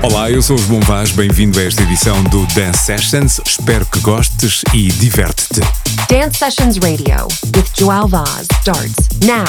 Olá, eu sou o João Vaz, bem-vindo a esta edição do Dance Sessions. Espero que gostes e diverte-te. Dance Sessions Radio with João Vaz starts now.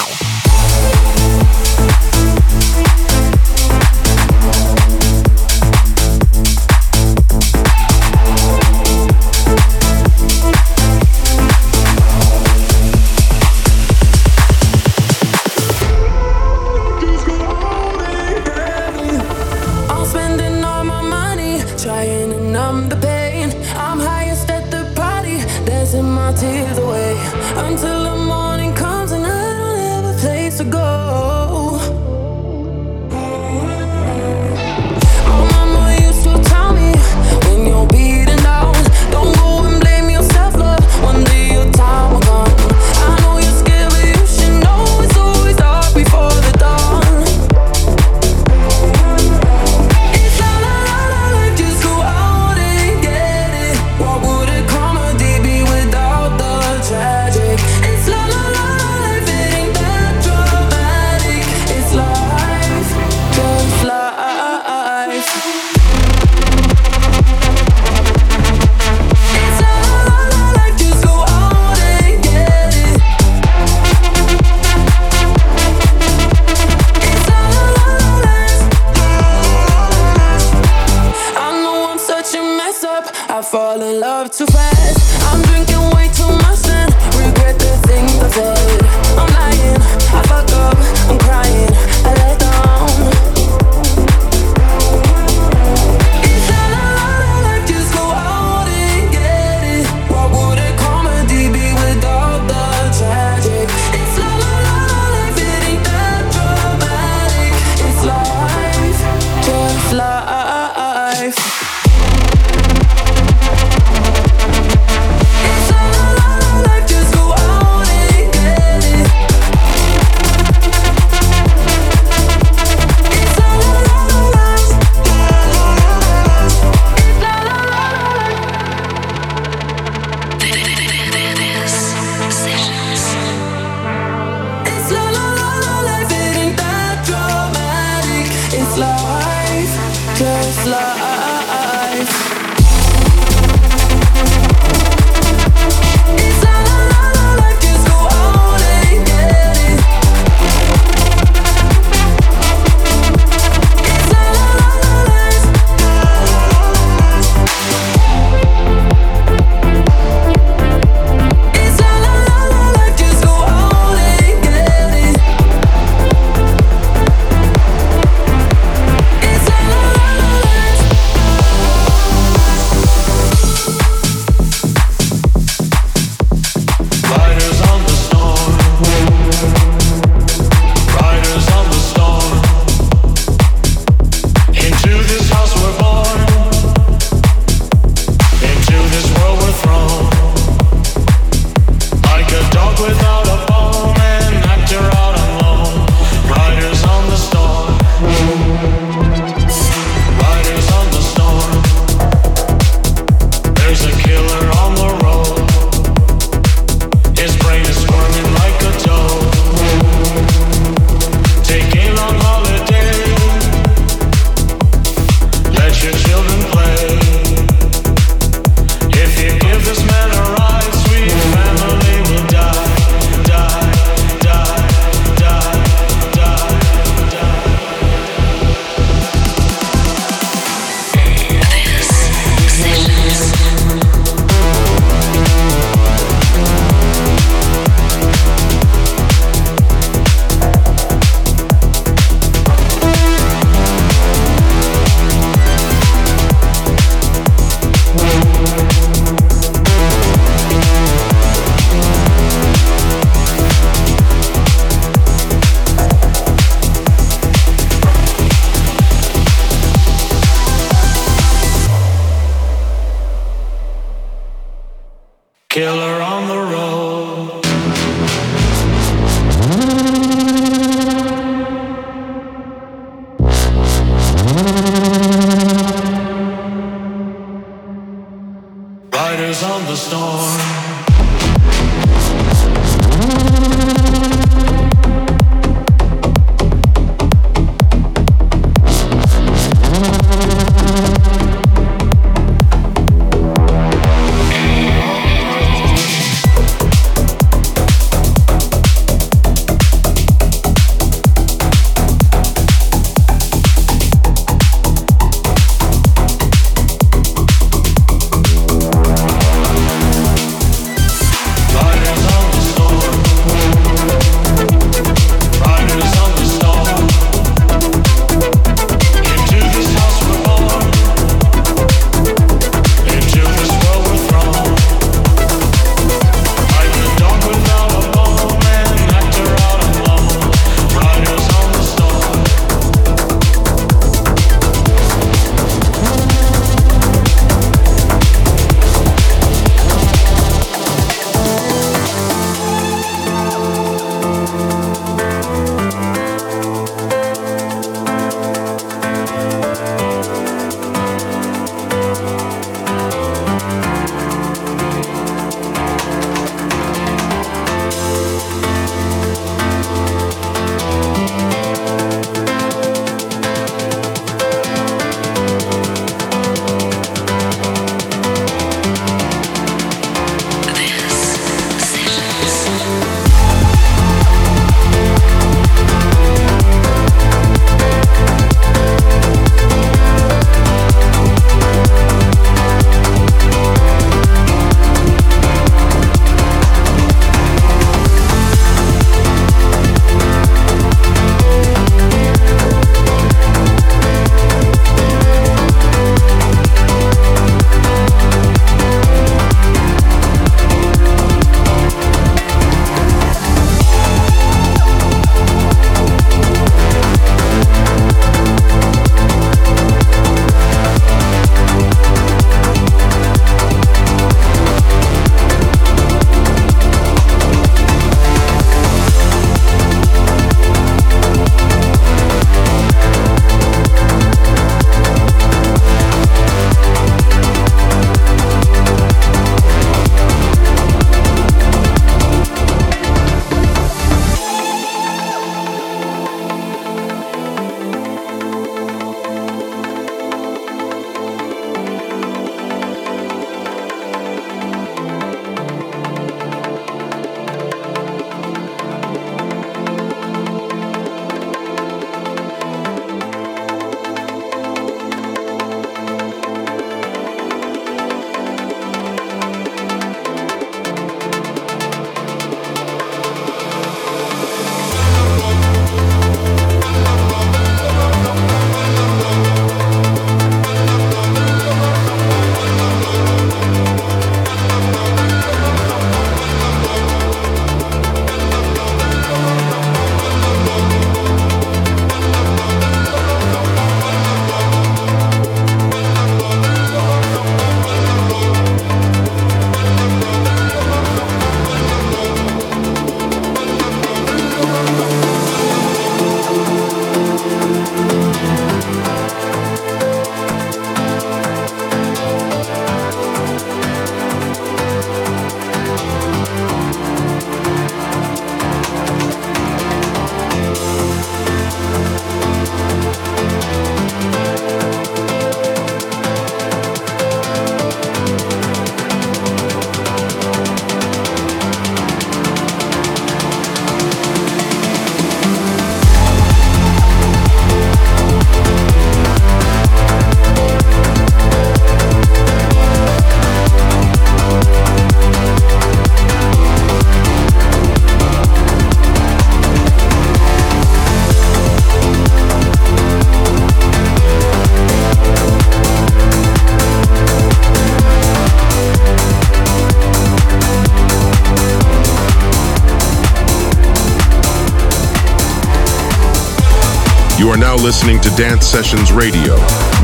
Dance Sessions Radio,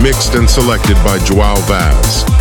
mixed and selected by Joao Vaz.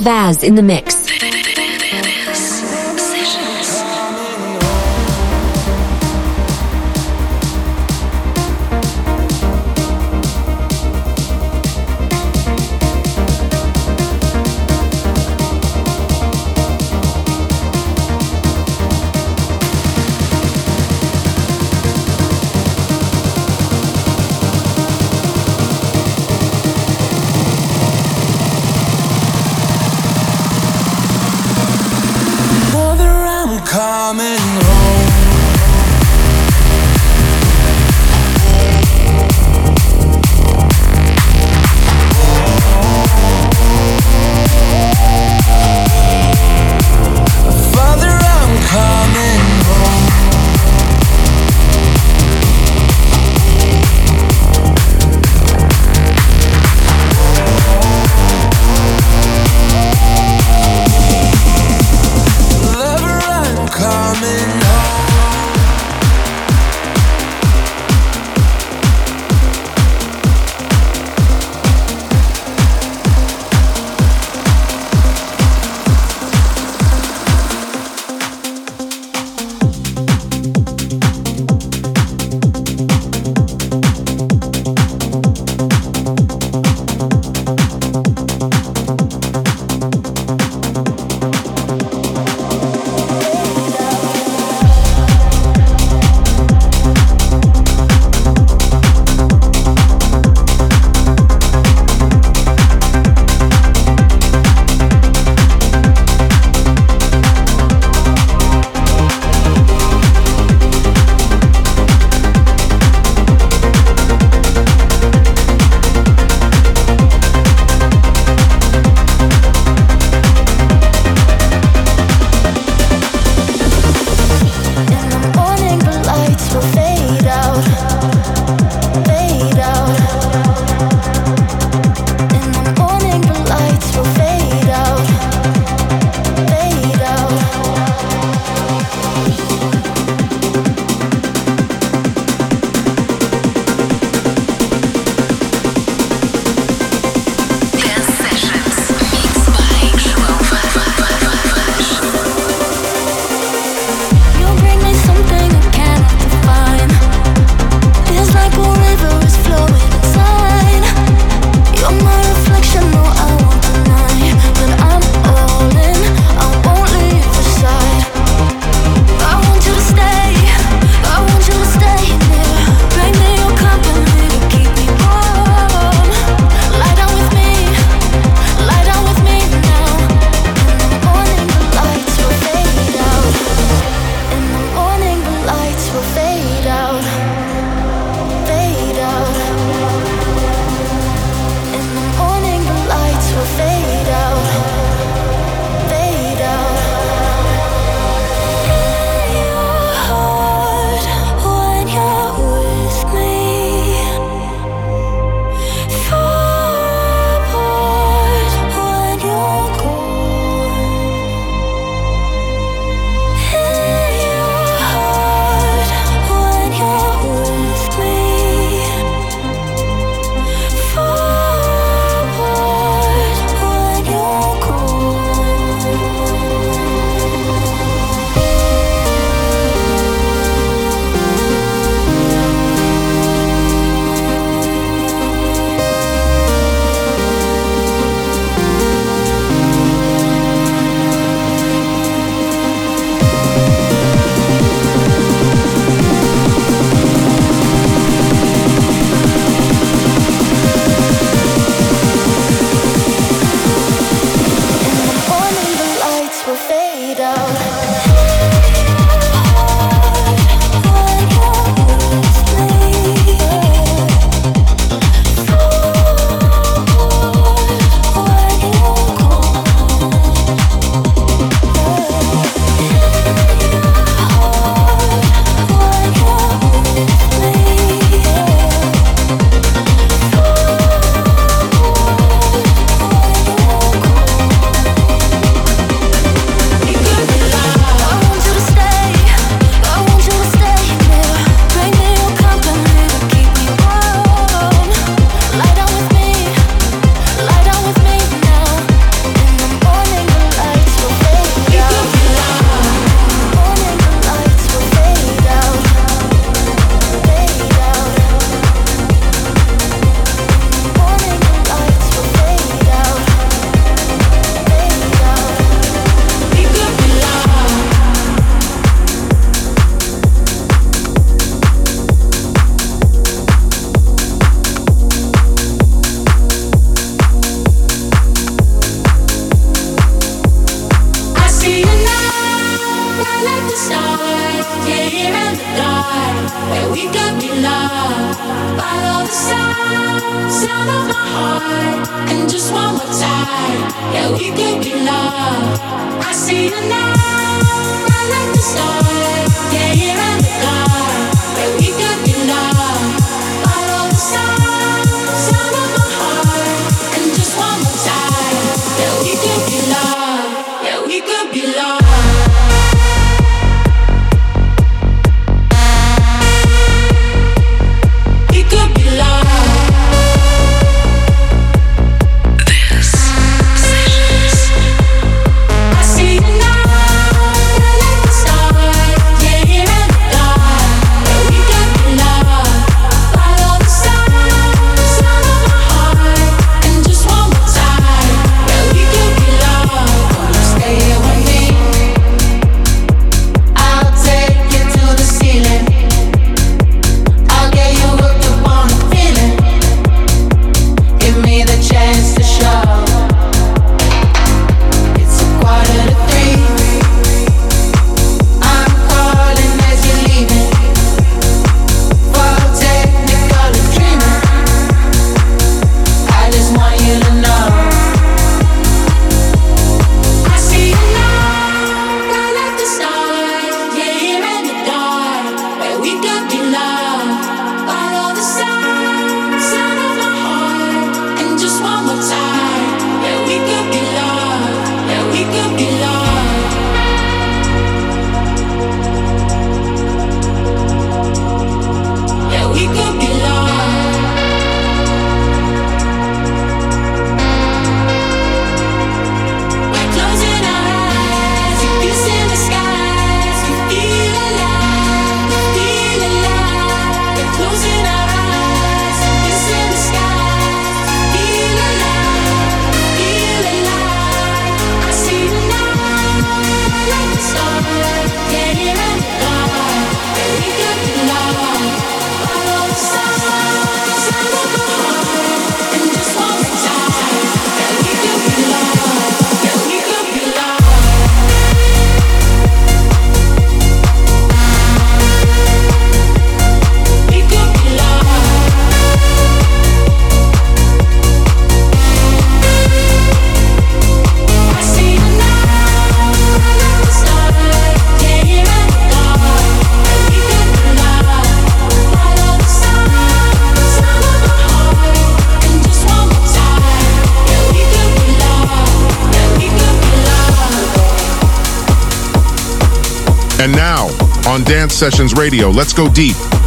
Vaz in the mix. And now, on Dance Sessions Radio, let's go deep.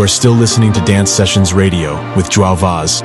You are still listening to Dance Sessions Radio with Joao Vaz.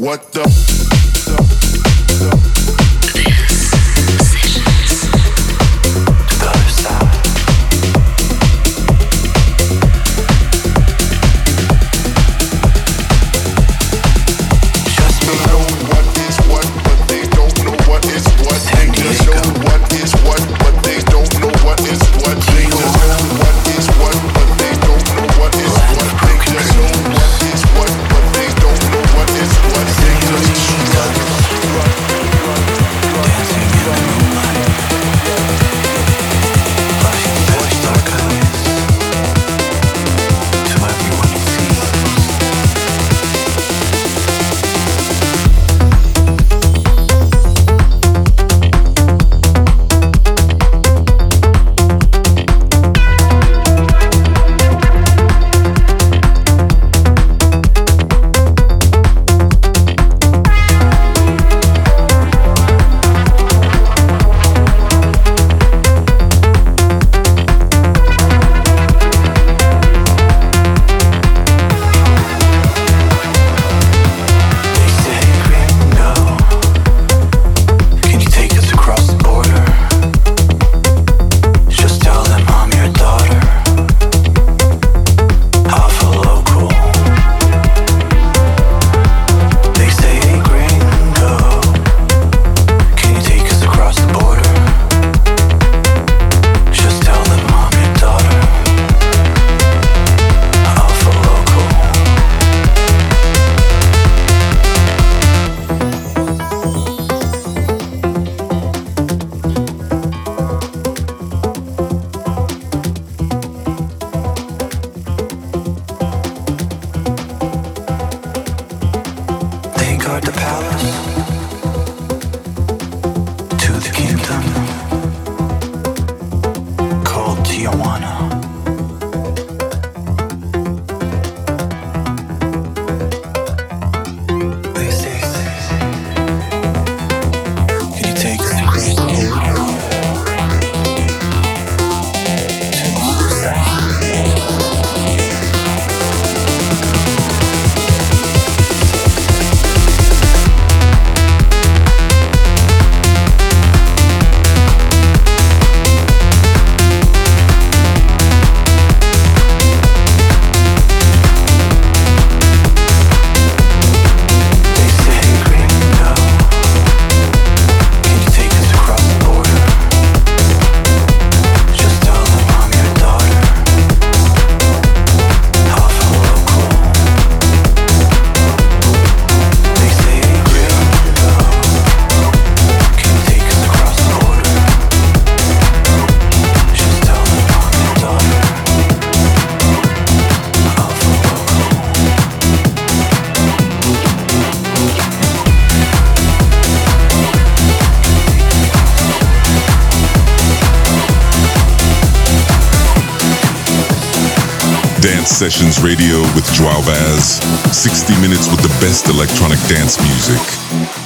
What the? the, the, the. 60 minutes with the best electronic dance music.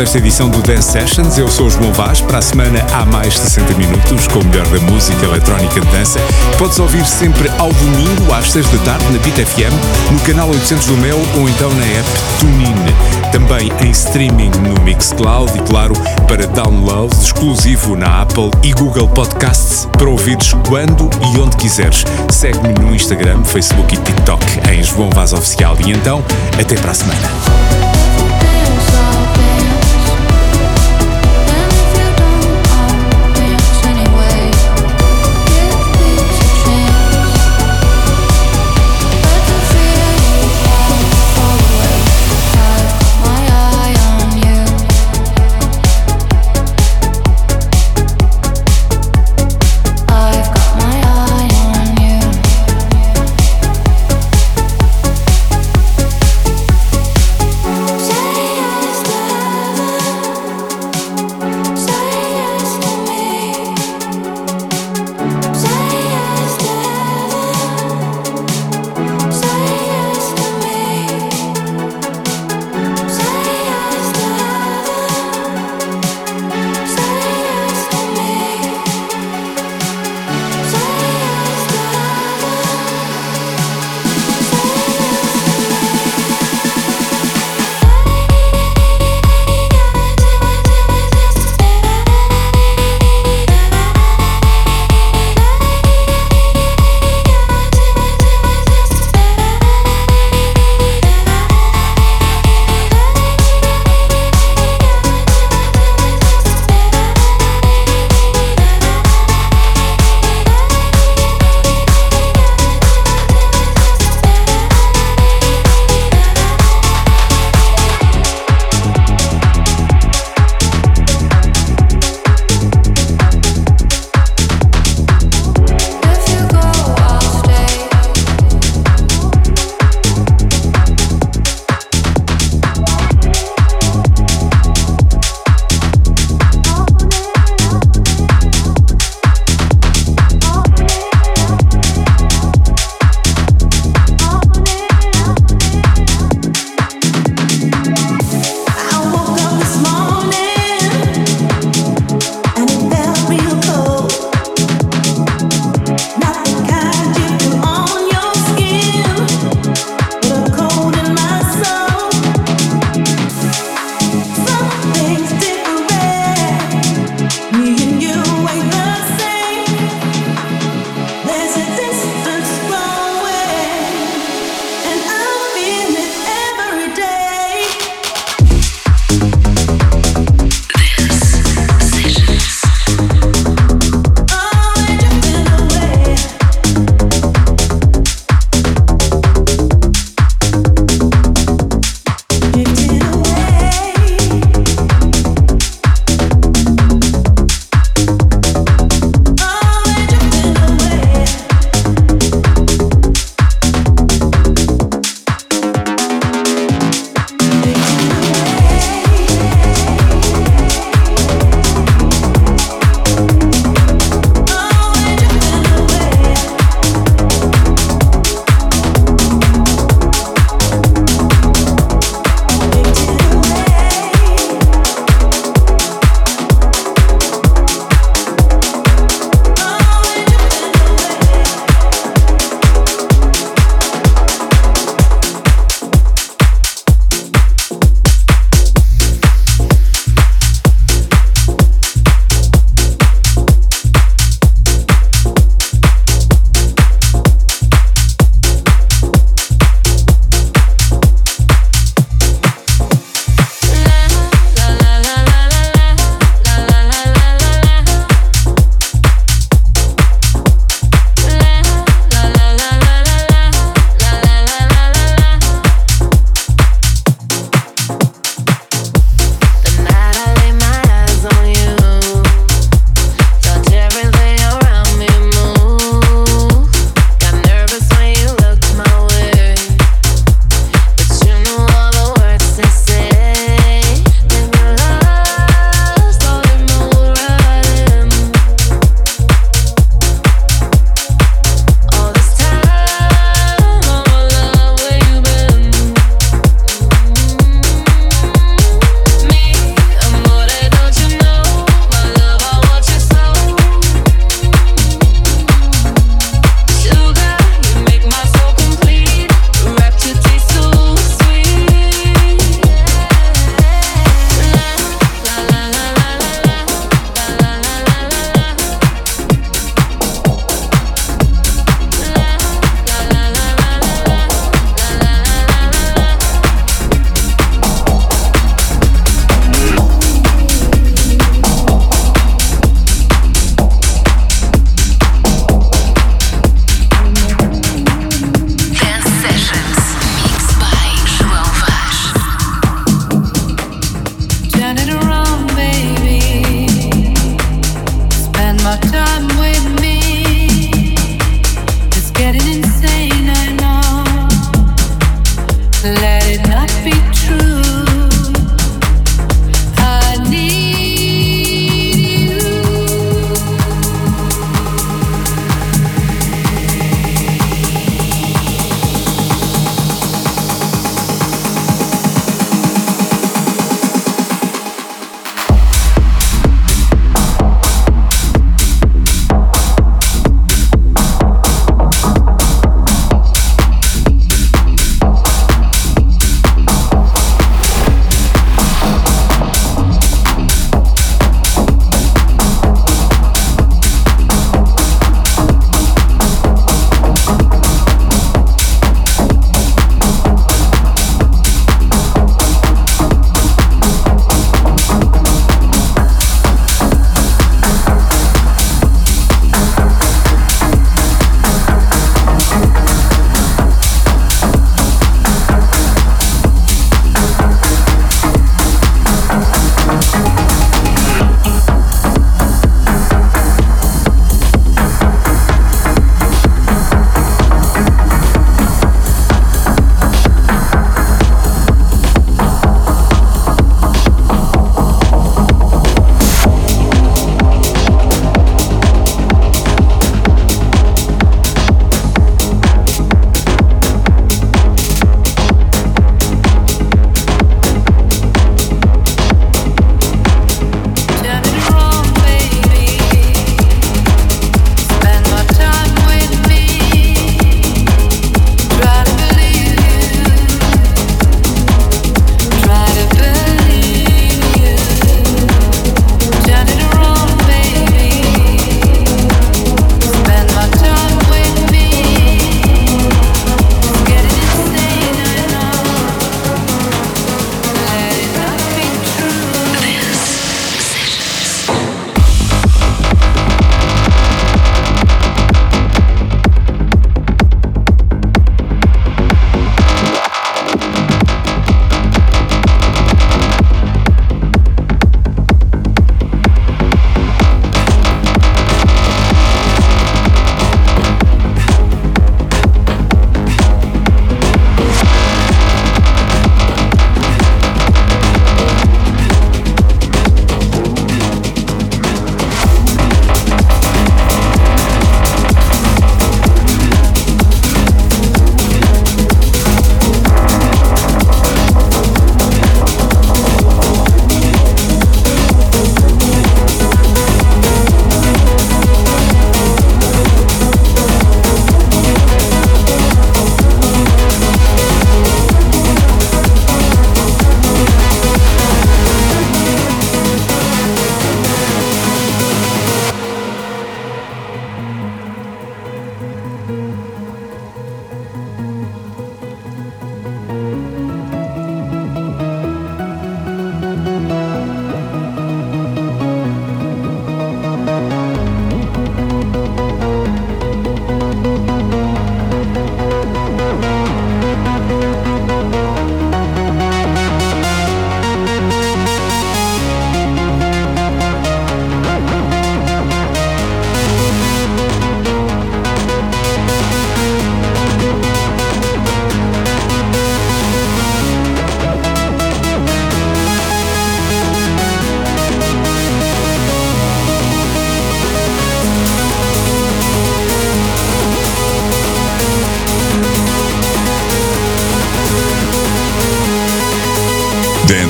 Desta edição do Dance Sessions. Eu sou o João Vaz. Para a semana há mais 60 minutos com o melhor da música eletrónica de dança. Podes ouvir sempre ao domingo às 6 da tarde na Beat FM, no canal 800 do Mel ou então na app TuneIn. Também em streaming no Mixcloud e, claro, para download exclusivo na Apple e Google Podcasts para ouvires quando e onde quiseres. Segue-me no Instagram, Facebook e TikTok em João Vaz Oficial. E então, até para a semana.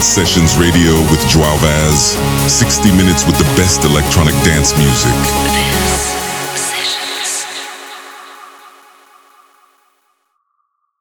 Sessions Radio with Joao Vaz. 60 minutes with the best electronic dance music.